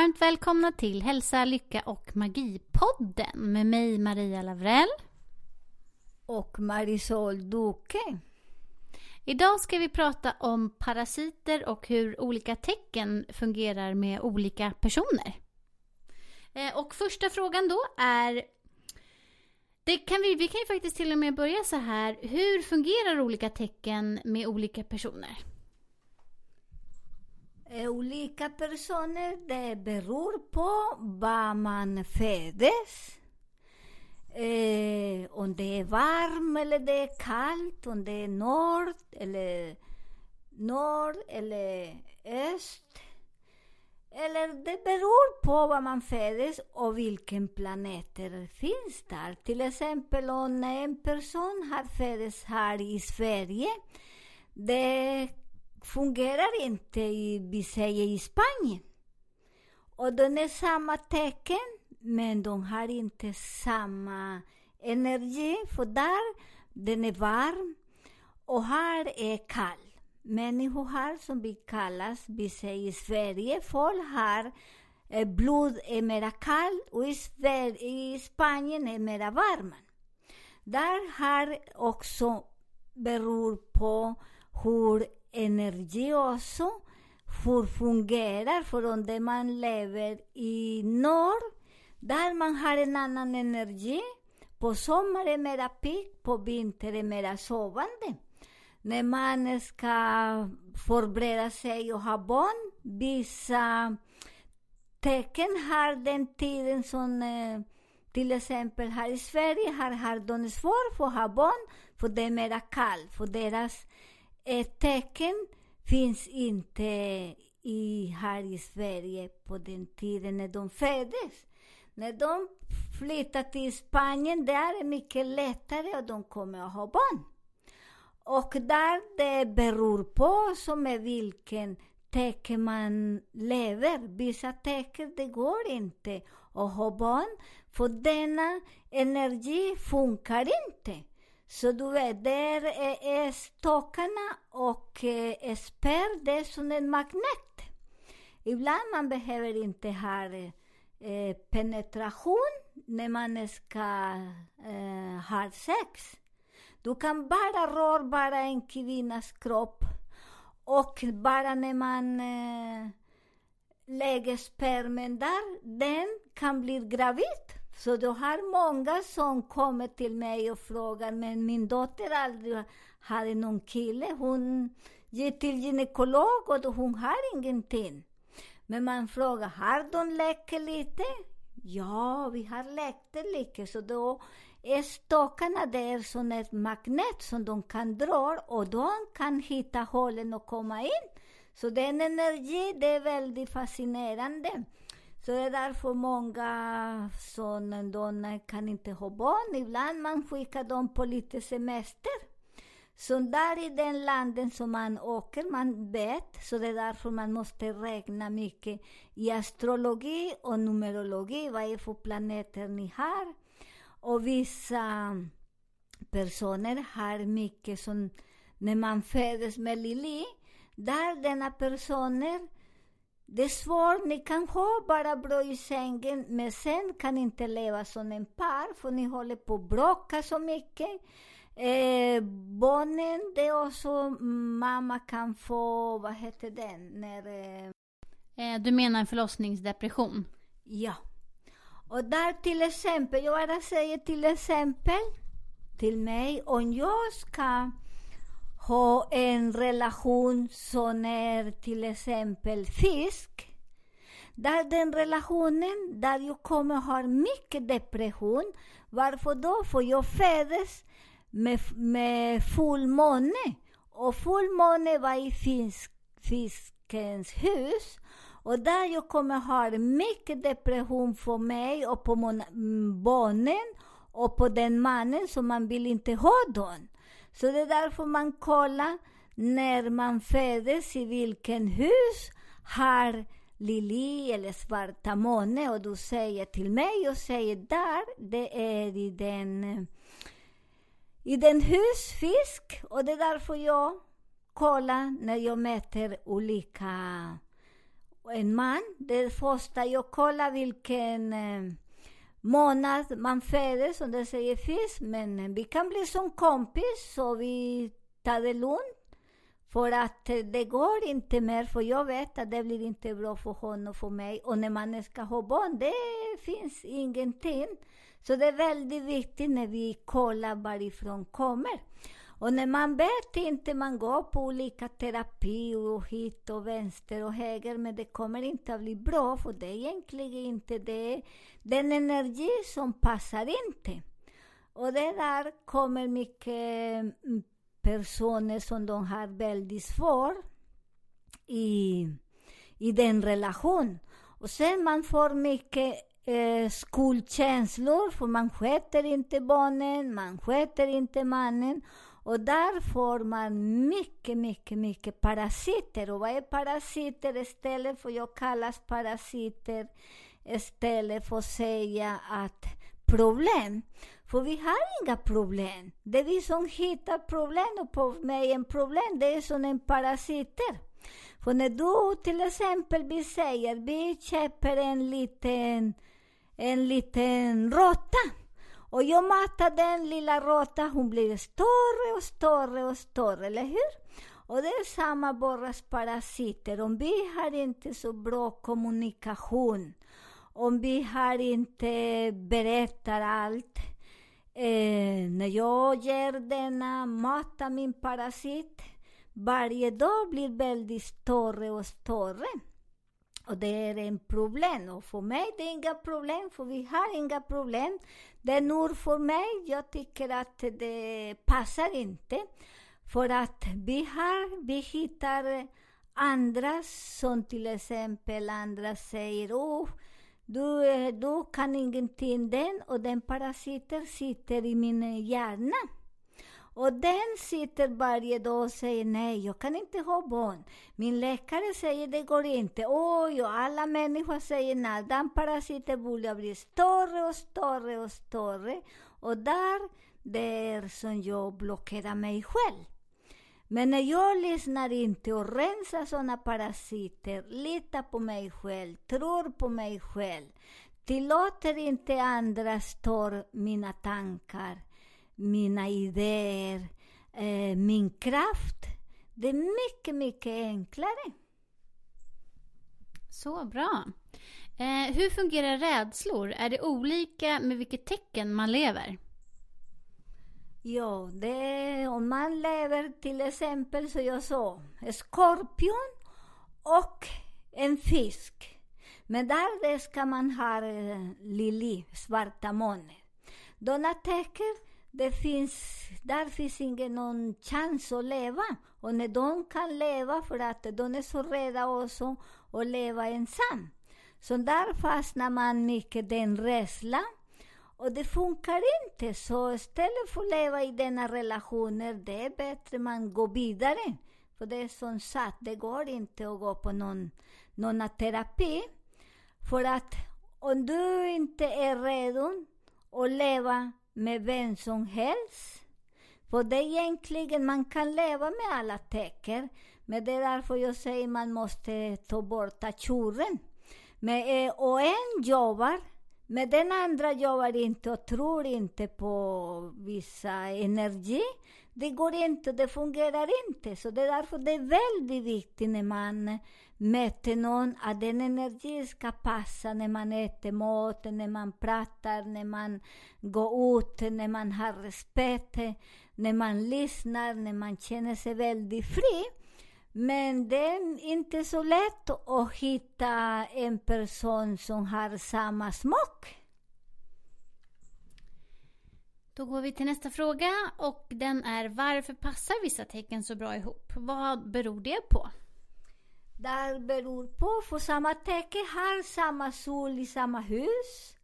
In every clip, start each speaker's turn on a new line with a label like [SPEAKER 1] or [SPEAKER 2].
[SPEAKER 1] varmt välkomna till Hälsa, Lycka och Magi-podden med mig Maria Lavrell.
[SPEAKER 2] och Marisol Duque.
[SPEAKER 1] Idag ska vi prata om parasiter och hur olika tecken fungerar med olika personer. Eh, Och första frågan då är det kan vi, vi kan ju faktiskt till och med börja så här. Hur fungerar olika tecken med olika personer?
[SPEAKER 2] Eh, olika personer, det beror på var man föddes. Eh, om det är varmt eller det är kallt, om det är norr eller norr eller öst. Eller det beror på var man föddes och vilken planet det finns där. Till exempel om en person har föddes här i Sverige, det fungerar inte i, vi säger i Spanien. Och de är samma tecken, men de har inte samma energi, för där den är varm och här är kall. Människor här, som vi kallas, vi säger i Sverige, folk här eh, blod är mera kallt och i, Sverige, i Spanien är mera varmt. Där har också beror på hur energi också hur fungerar. För om det man lever i norr, där man har en annan energi. På sommaren är mera pigg, på vintern är mera sovande. När man ska förbereda sig och ha barn, vissa tecken har den tiden som eh, till exempel här i Sverige har, har de svårt för att ha barn, för det är mera kallt. För deras ett tecken finns inte i, här i Sverige på den tiden när de föddes. När de flyttar till Spanien, där är det mycket lättare och de kommer att ha barn. Och där det beror på som är vilken tecken man lever. Vissa tecken, det går inte att ha barn, för denna energi funkar inte. Så du vet, där är, stockarna och eh, spärr, det är som en magnet. Ibland man behöver inte ha eh, penetration när man ska eh, ha sex. Du kan bara röra bara en kvinnas kropp och bara när man eh, lägger spermen där, den kan bli gravid. Så du har många som kommer till mig och frågar, men min dotter aldrig hade någon kille. Hon gick till gynekolog och hon har ingenting. Men man frågar, har de läkt lite? Ja, vi har läkt lite. Så då är stockarna där som ett magnet som de kan dra och de kan hitta hålen och komma in. Så den energi, det är väldigt fascinerande. Så det är därför många som de kan inte ha barn. Ibland man skickar dem på lite semester. Så där i den landen som man åker, man vet, så det är därför man måste räkna mycket i astrologi och numerologi, vad är för planeter ni har. Och vissa personer har mycket som, när man föds med Lili, där denna personer, det är svårt, ni kan ha bara bra i sängen, men sen kan ni inte leva som en par, för ni håller på att bråka så mycket. Eh, barnen, det är också, mamma kan få, vad heter den, när... Eh,
[SPEAKER 1] Eh, Du menar en förlossningsdepression?
[SPEAKER 2] Ja. Och där till exempel, jag bara säger till exempel till mig, om jag ska ha en relation som är till exempel fisk, Där den relationen, där jag kommer ha mycket depression. Varför då? För jag föddes med, med fullmåne. Och fullmåne var i fisk, fiskens hus. Och där jag kommer ha mycket depression för mig mm, och på barnen och på den mannen som man vill inte ha dem. Så det är därför man kollar när man föddes i vilken hus har Lili eller svarta måne och du säger till mig och säger där, det är i den, i den hus fisk och det är därför jag kollar när jag mäter olika en man. Det första jag kollar vilken eh, månad man föddes, och det säger finns. men vi kan bli som kompis, så vi tar det lugnt. För att det går inte mer, för jag vet att det blir inte bra för honom och för mig. Och när man ska ha barn, det finns ingenting. Så det är väldigt viktigt när vi kollar varifrån kommer. Och när man vet inte, man går på olika terapi och hit och vänster och höger, men det kommer inte att bli bra, för det är egentligen inte det. Den energi som passar inte. Och det där kommer mycket mm, personer som de har väldigt svårt i, i den relation. Och sen man får mycket eh, skuldkänslor, för man sköter inte barnen, man sköter inte mannen. Och där får man mycket, mycket, mycket parasiter. Och vad är parasiter istället för jag kallas parasiter istället för att säga att problem. För vi har inga problem. Det är vi som hittar problem och på mig en problem, det är som en parasiter. För när du till exempel vi säger, vi köper en liten, en liten råtta. Och jag matar den lilla råttan, hon blir större och större och större, eller hur? Och det är samma borras parasiter. Om vi har inte så bra kommunikation, om vi har inte berättar allt. Eh, när jag ger denna matar min parasit, varje dag blir väldigt större och större. Och det är en problem. Och för mig det är inga problem, för vi har inga problem. Det är nur för mig. Jag tycker att det passar inte. För att vi har, vi hittar andra som till exempel andra säger oh, du, eh, du kan ingenting, den och den parasiten sitter i min hjärna. Och den sitter varje dag och säger nej, jag kan inte ha barn. Min läkare säger det går inte. Oj, och alla människor säger nej. Den parasiten börjar bli större och större och större. Och där, det är som jag blockerar mig själv. Men när jag lyssnar inte och rensar sådana parasiter, litar på mig själv, tror på mig själv, tillåter inte andra stör mina tankar, mina idéer, eh, min kraft. Det är mycket, mycket enklare.
[SPEAKER 1] Så bra. Eh, hur fungerar rädslor? Är det olika med vilket tecken man lever?
[SPEAKER 2] Ja, det, om man lever till exempel, så jag sa, skorpion och en fisk. Men där ska man ha eh, lili, svarta måne. Dona tecken, det finns, där finns ingen någon chans att leva. Och när de kan leva, för att de är så rädda också att leva ensam. Så där fastnar man mycket den rädslan. Och det funkar inte, så istället för att leva i denna relationer, det är bättre man går vidare. För det är som sagt, det går inte att gå på någon, någon terapi. För att om du inte är redo att leva med vem som helst, för det är egentligen, man kan leva med alla tecken, men det är därför jag säger man måste ta bort tjuren. Men, eh, och en jobbar men den andra jobbar inte och tror inte på vissa energi. Det går inte, det fungerar inte. Så det är därför det är väldigt viktigt när man möter någon att den energin ska passa när man äter mat, när man pratar, när man går ut, när man har respekt, när man lyssnar, när man känner sig väldigt fri. Men det är inte så lätt att hitta en person som har samma smak.
[SPEAKER 1] Då går vi till nästa fråga och den är varför passar vissa tecken så bra ihop? Vad beror det på?
[SPEAKER 2] Det beror på, för samma tecken har samma sol i samma hus.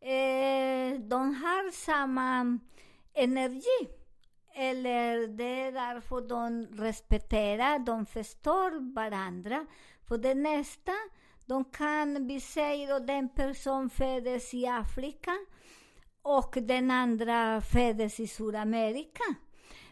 [SPEAKER 2] Eh, de har samma energi. Eller det är därför de respekterar, de förstår varandra. För det nästa, de kan, vi säger att den person föddes i Afrika och den andra föddes i Sydamerika.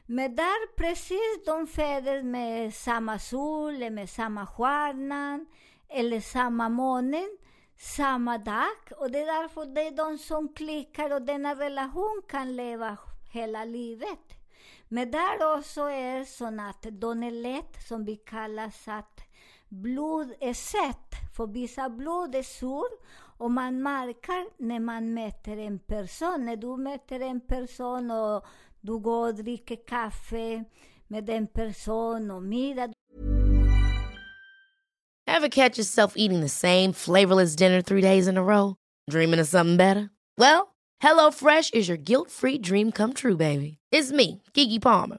[SPEAKER 2] Men där precis de föddes med samma sol, med samma stjärna, eller samma månen, samma dag. Och det är därför det är de som klickar och denna relation kan leva hela livet. Men där också är så att de är lätt, som vi kallar att blod e är sött. För vissa blod är sur och man märker när man mäter en person. När du mäter en person och du går och dricker kaffe med den person och middag.
[SPEAKER 3] Ever catch yourself eating the same flavorless dinner three days in a row? Dreaming of something better? Well, HelloFresh is your guilt free dream come true, baby. It's me, Gigi Palmer.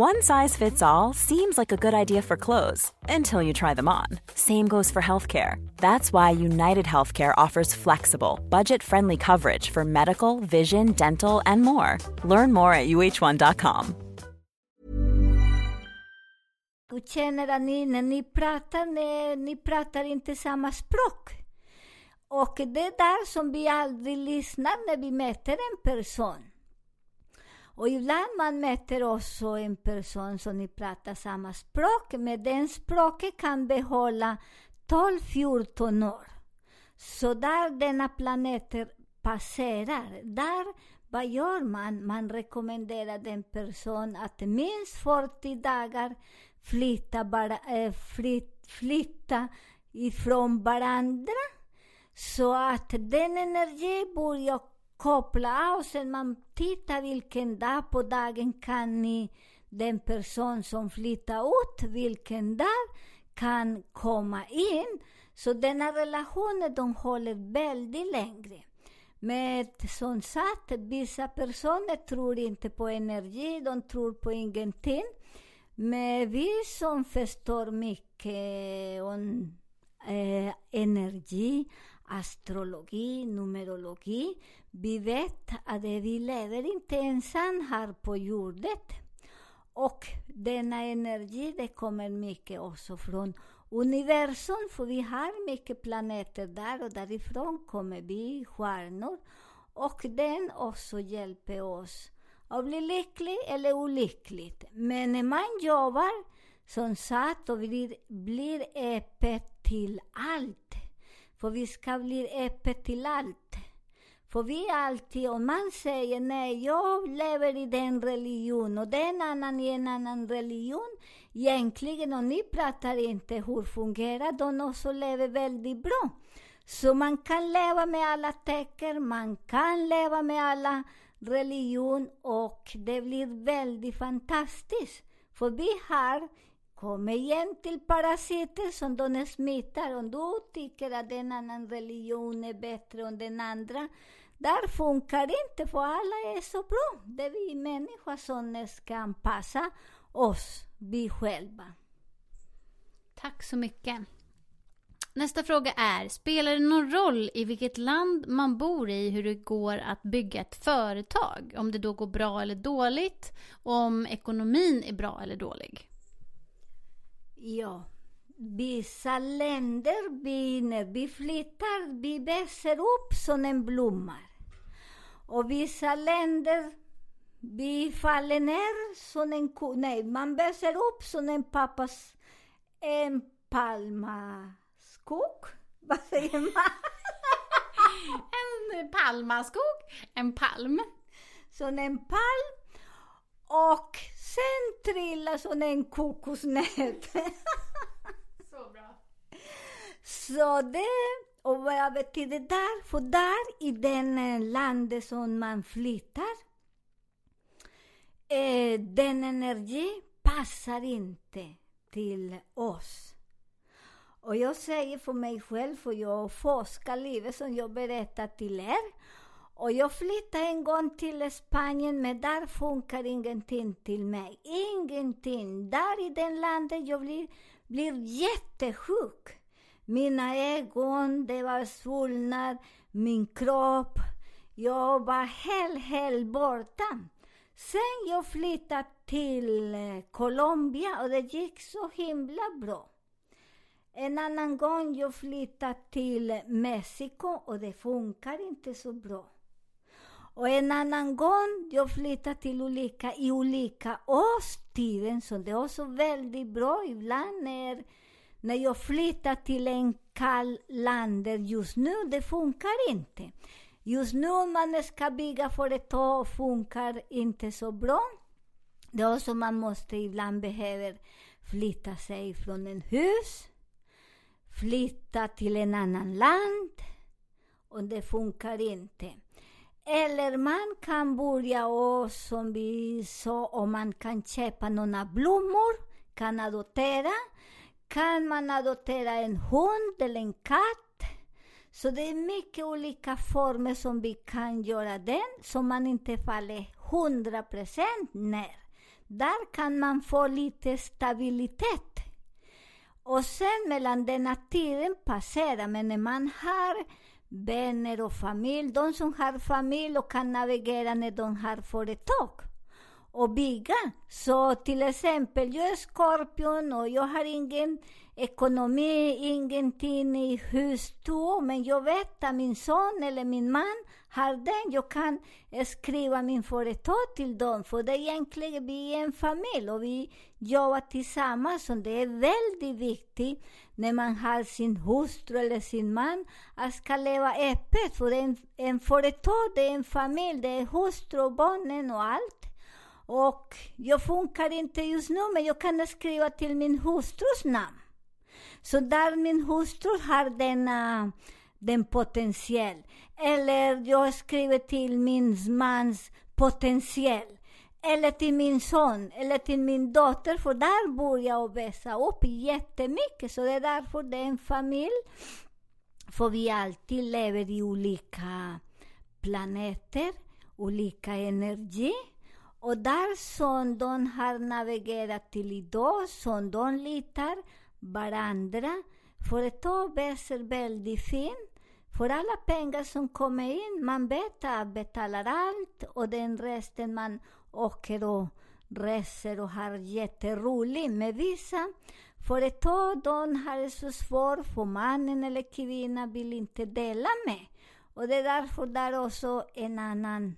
[SPEAKER 4] One size fits all seems like a good idea for clothes until you try them on. Same goes for healthcare. That's why United Healthcare offers flexible, budget friendly coverage for medical, vision, dental, and more. Learn more at uh1.com.
[SPEAKER 2] Du känner att ni, när ni pratar, ni, ni pratar inte samma språk. Och det är där som vi aldrig lyssnar när vi möter en person. Och ibland man möter också en person som ni pratar samma språk, men den språket kan behålla 12-14 år. Så där denna planeter passerar, där vad gör man? Man rekommenderar den person att minst 40 dagar flytta, bara, äh, flyt, flytta ifrån varandra så att den energi börjar koppla av. Sen man tittar vilken dag på dagen kan ni, den person som flyttar ut, vilken dag kan komma in. Så denna relationen de håller väldigt längre. Men som sagt, vissa personer tror inte på energi, de tror på ingenting. Men vi som förstår mycket om eh, energi, astrologi, numerologi, vi vet att vi lever inte ensam här på jorden. Och denna energi, det kommer mycket också från universum, för vi har mycket planeter där och därifrån kommer vi, stjärnor. Och den också hjälper oss att bli lycklig eller olycklig. Men när man jobbar, som sagt, och blir, blir öppet till allt. För vi ska bli öppet till allt. För vi alltid, om man säger nej, jag lever i den religion och den annan i en annan religion. Egentligen, och ni pratar inte hur fungerar, de också lever väldigt bra. Så man kan leva med alla tecken, man kan leva med alla religion och det blir väldigt fantastiskt. För vi har kommit igen till parasiter som de smittar. Om du tycker att en annan religion är bättre än den andra, där funkar det inte, för alla är så bra. Det är vi människor som ska anpassa oss, vi själva.
[SPEAKER 1] Tack så mycket. Nästa fråga är, spelar det någon roll i vilket land man bor i hur det går att bygga ett företag? Om det då går bra eller dåligt? Och om ekonomin är bra eller dålig?
[SPEAKER 2] Ja, vissa länder, vi, när vi flyttar, vi växer upp som en blomma. Och vissa länder, vi faller ner som en ko. Nej, man växer upp som en pappas, en palmaskog. Vad säger man?
[SPEAKER 1] En palmaskog, en palm.
[SPEAKER 2] som en palm och sen trilla som en kokosnöt.
[SPEAKER 1] Så bra.
[SPEAKER 2] Så det, och vad betyder där? För där i den eh, landet som man flyttar, eh, den energi passar inte till oss. Och jag säger för mig själv, för jag forskar livet som jag berättar till er. Och jag flyttade en gång till Spanien, men där funkar ingenting till mig. Ingenting. Där i den landet jag blir, blir jättesjuk. Mina ögon, det var svullnad, min kropp. Jag var helt, helt borta. Sen jag flyttade till eh, Colombia och det gick så himla bra. En annan gång jag flyttade till Mexiko och det funkar inte så bra. Och en annan gång jag flyttade till olika, i olika årstider, så det är också väldigt bra ibland när, när jag flyttar till en kall land just nu det funkar inte. Just nu om man ska bygga företag funkar inte så bra. Det är också man måste ibland behöver flytta sig från en hus, flytta till en annan land och det funkar inte. Eller man kan börja, och som vi sa, om man kan köpa några blommor, kan adoptera. Kan man adoptera en hund eller en katt? Så det är mycket olika former som vi kan göra den, så man inte faller 100% ner. Där kan man få lite stabilitet. Och sen mellan denna tiden passerar, men när man har vänner och familj, de som har familj och kan navigera när de har företag och bygga. Så till exempel, jag är skorpion och jag har ingen ekonomi, ingenting i husstå, men jag vet att min son eller min man har den. Jag kan eh, skriva min företag till dem, för det är egentligen vi är en familj och vi jobbar tillsammans. Och det är väldigt viktigt när man har sin hustru eller sin man att ska leva öppet, för en, en företag, det är en familj, det är hustru och barnen och allt. Och jag funkar inte just nu, men jag kan skriva till min hustrus namn. Så där min hustru har denna, äh, den potentiell. Eller jag skriver till min mans potentiell. Eller till min son, eller till min dotter, för där börjar jag växa upp jättemycket. Så det är därför det är en familj. För vi alltid lever i olika planeter, olika energi. Och där som de har navigerat till idag, som de litar varandra. Företag växer väldigt fint. För alla pengar som kommer in, man vet att betalar allt och den resten man åker och reser och har jätteroligt. Med vissa företag, de har det så svårt för mannen eller kvinnan vill inte dela med. Och det är därför där också en annan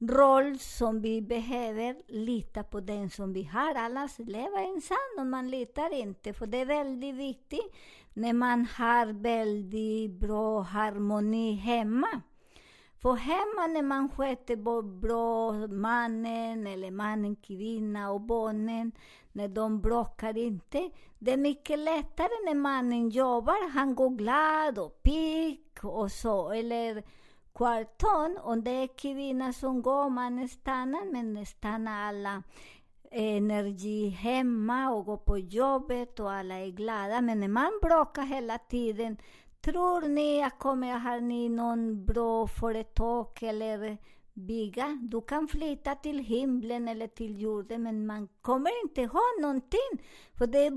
[SPEAKER 2] roll som vi behöver lita på den som vi har. Alla lever ensam och man litar inte. För det är väldigt viktigt när man har väldigt bra harmoni hemma. För hemma när man sköter bra mannen eller mannen, kvinna och barnen, när de bråkar inte, det är mycket lättare när mannen jobbar. Han går glad och pigg och så. Eller kvarton, om det är kvinna som går, man stannar, men stannar alla energi hemma och går på jobbet och alla är glada. Men när man bråkar hela tiden, tror ni att kommer har ni någon bra företag eller bygga? Du kan flytta till himlen eller till jorden, men man kommer inte ha någonting. För det är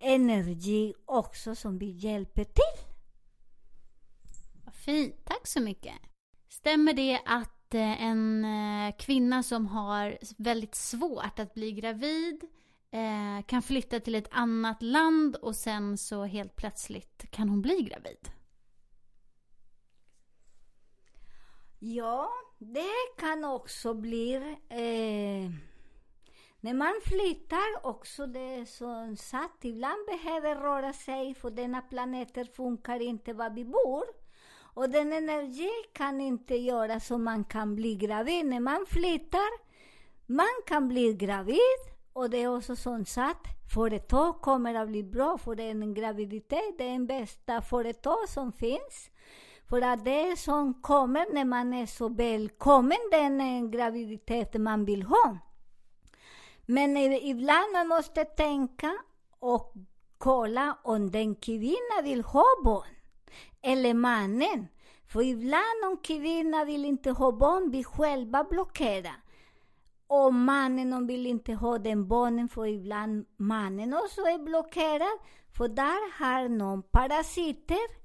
[SPEAKER 2] energi också som vi hjälper till.
[SPEAKER 1] Fint, tack så mycket. Stämmer det att eh, en eh, kvinna som har väldigt svårt att bli gravid eh, kan flytta till ett annat land och sen så helt plötsligt kan hon bli gravid?
[SPEAKER 2] Ja, det kan också bli... Eh, när man flyttar också, det är som sagt, ibland behöver röra sig, för denna planeter funkar inte var vi bor. Och den energi kan inte göra så man kan bli gravid. När man flyttar, man kan bli gravid och det är också som sagt, företag kommer att bli bra för en graviditet, det är den bästa företag som finns. För att det som kommer när man är så välkommen, den graviditet man vill ha. Men ibland man måste tänka och kolla om den kvinnan vill ha barn. Eller mannen. För ibland om kvinnan vill inte ha barn, vi själva blockerar. Och mannen om vill inte ha den barnen, för ibland mannen också är blockerad. För där har någon parasiter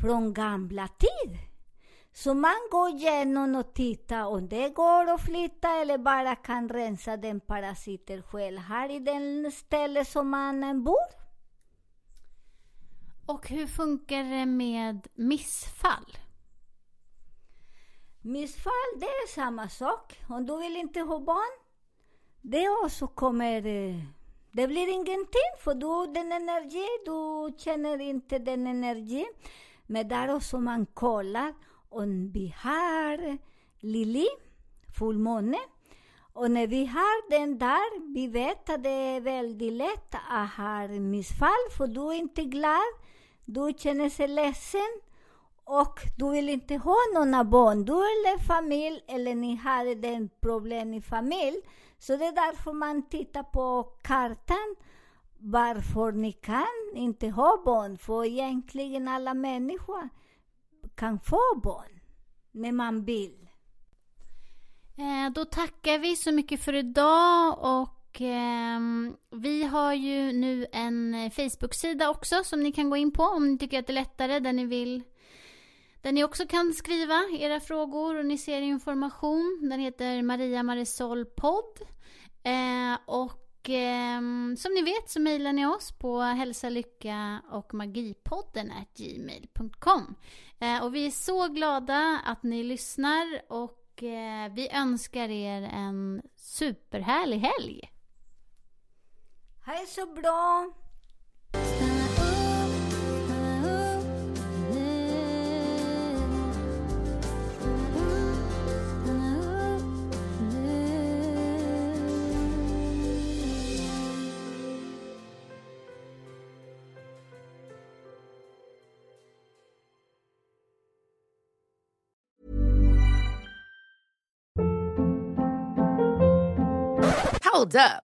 [SPEAKER 2] från gamla tid. Så man går igenom och tittar om det går att flytta eller bara kan rensa den parasiter själv här i den ställe som mannen bor.
[SPEAKER 1] Och hur funkar det med missfall?
[SPEAKER 2] Missfall, det är samma sak. Om du vill inte ha barn, det också kommer... Eh, det blir ingenting, för du den energi, du känner inte den energi. Men där också man kollar om vi har Lili, fullmåne. Och när vi har den där, vi vet att det är väldigt lätt att ha missfall, för du är inte glad, du känner sig ledsen och du vill inte ha några barn, du eller familj, eller ni hade den problem i familj. Så det är därför man tittar på kartan, varför ni kan inte ha barn. För egentligen alla människor kan få barn, när man vill.
[SPEAKER 1] Eh, då tackar vi så mycket för idag och ehm, vi har ju nu en eh, Facebook-sida också som ni kan gå in på om ni tycker att det är lättare där ni vill där ni också kan skriva era frågor och ni ser information. Den heter Maria Marisol podd. Eh, och eh, som ni vet så mejlar ni oss på hälsa, lycka och magipodden gmail.com. Eh, och vi är så glada att ni lyssnar och eh, vi önskar er en superhärlig helg.
[SPEAKER 2] Ha det så bra!
[SPEAKER 5] Stanna upp, stanna upp nu. Stanna upp nu.
[SPEAKER 3] Hold up.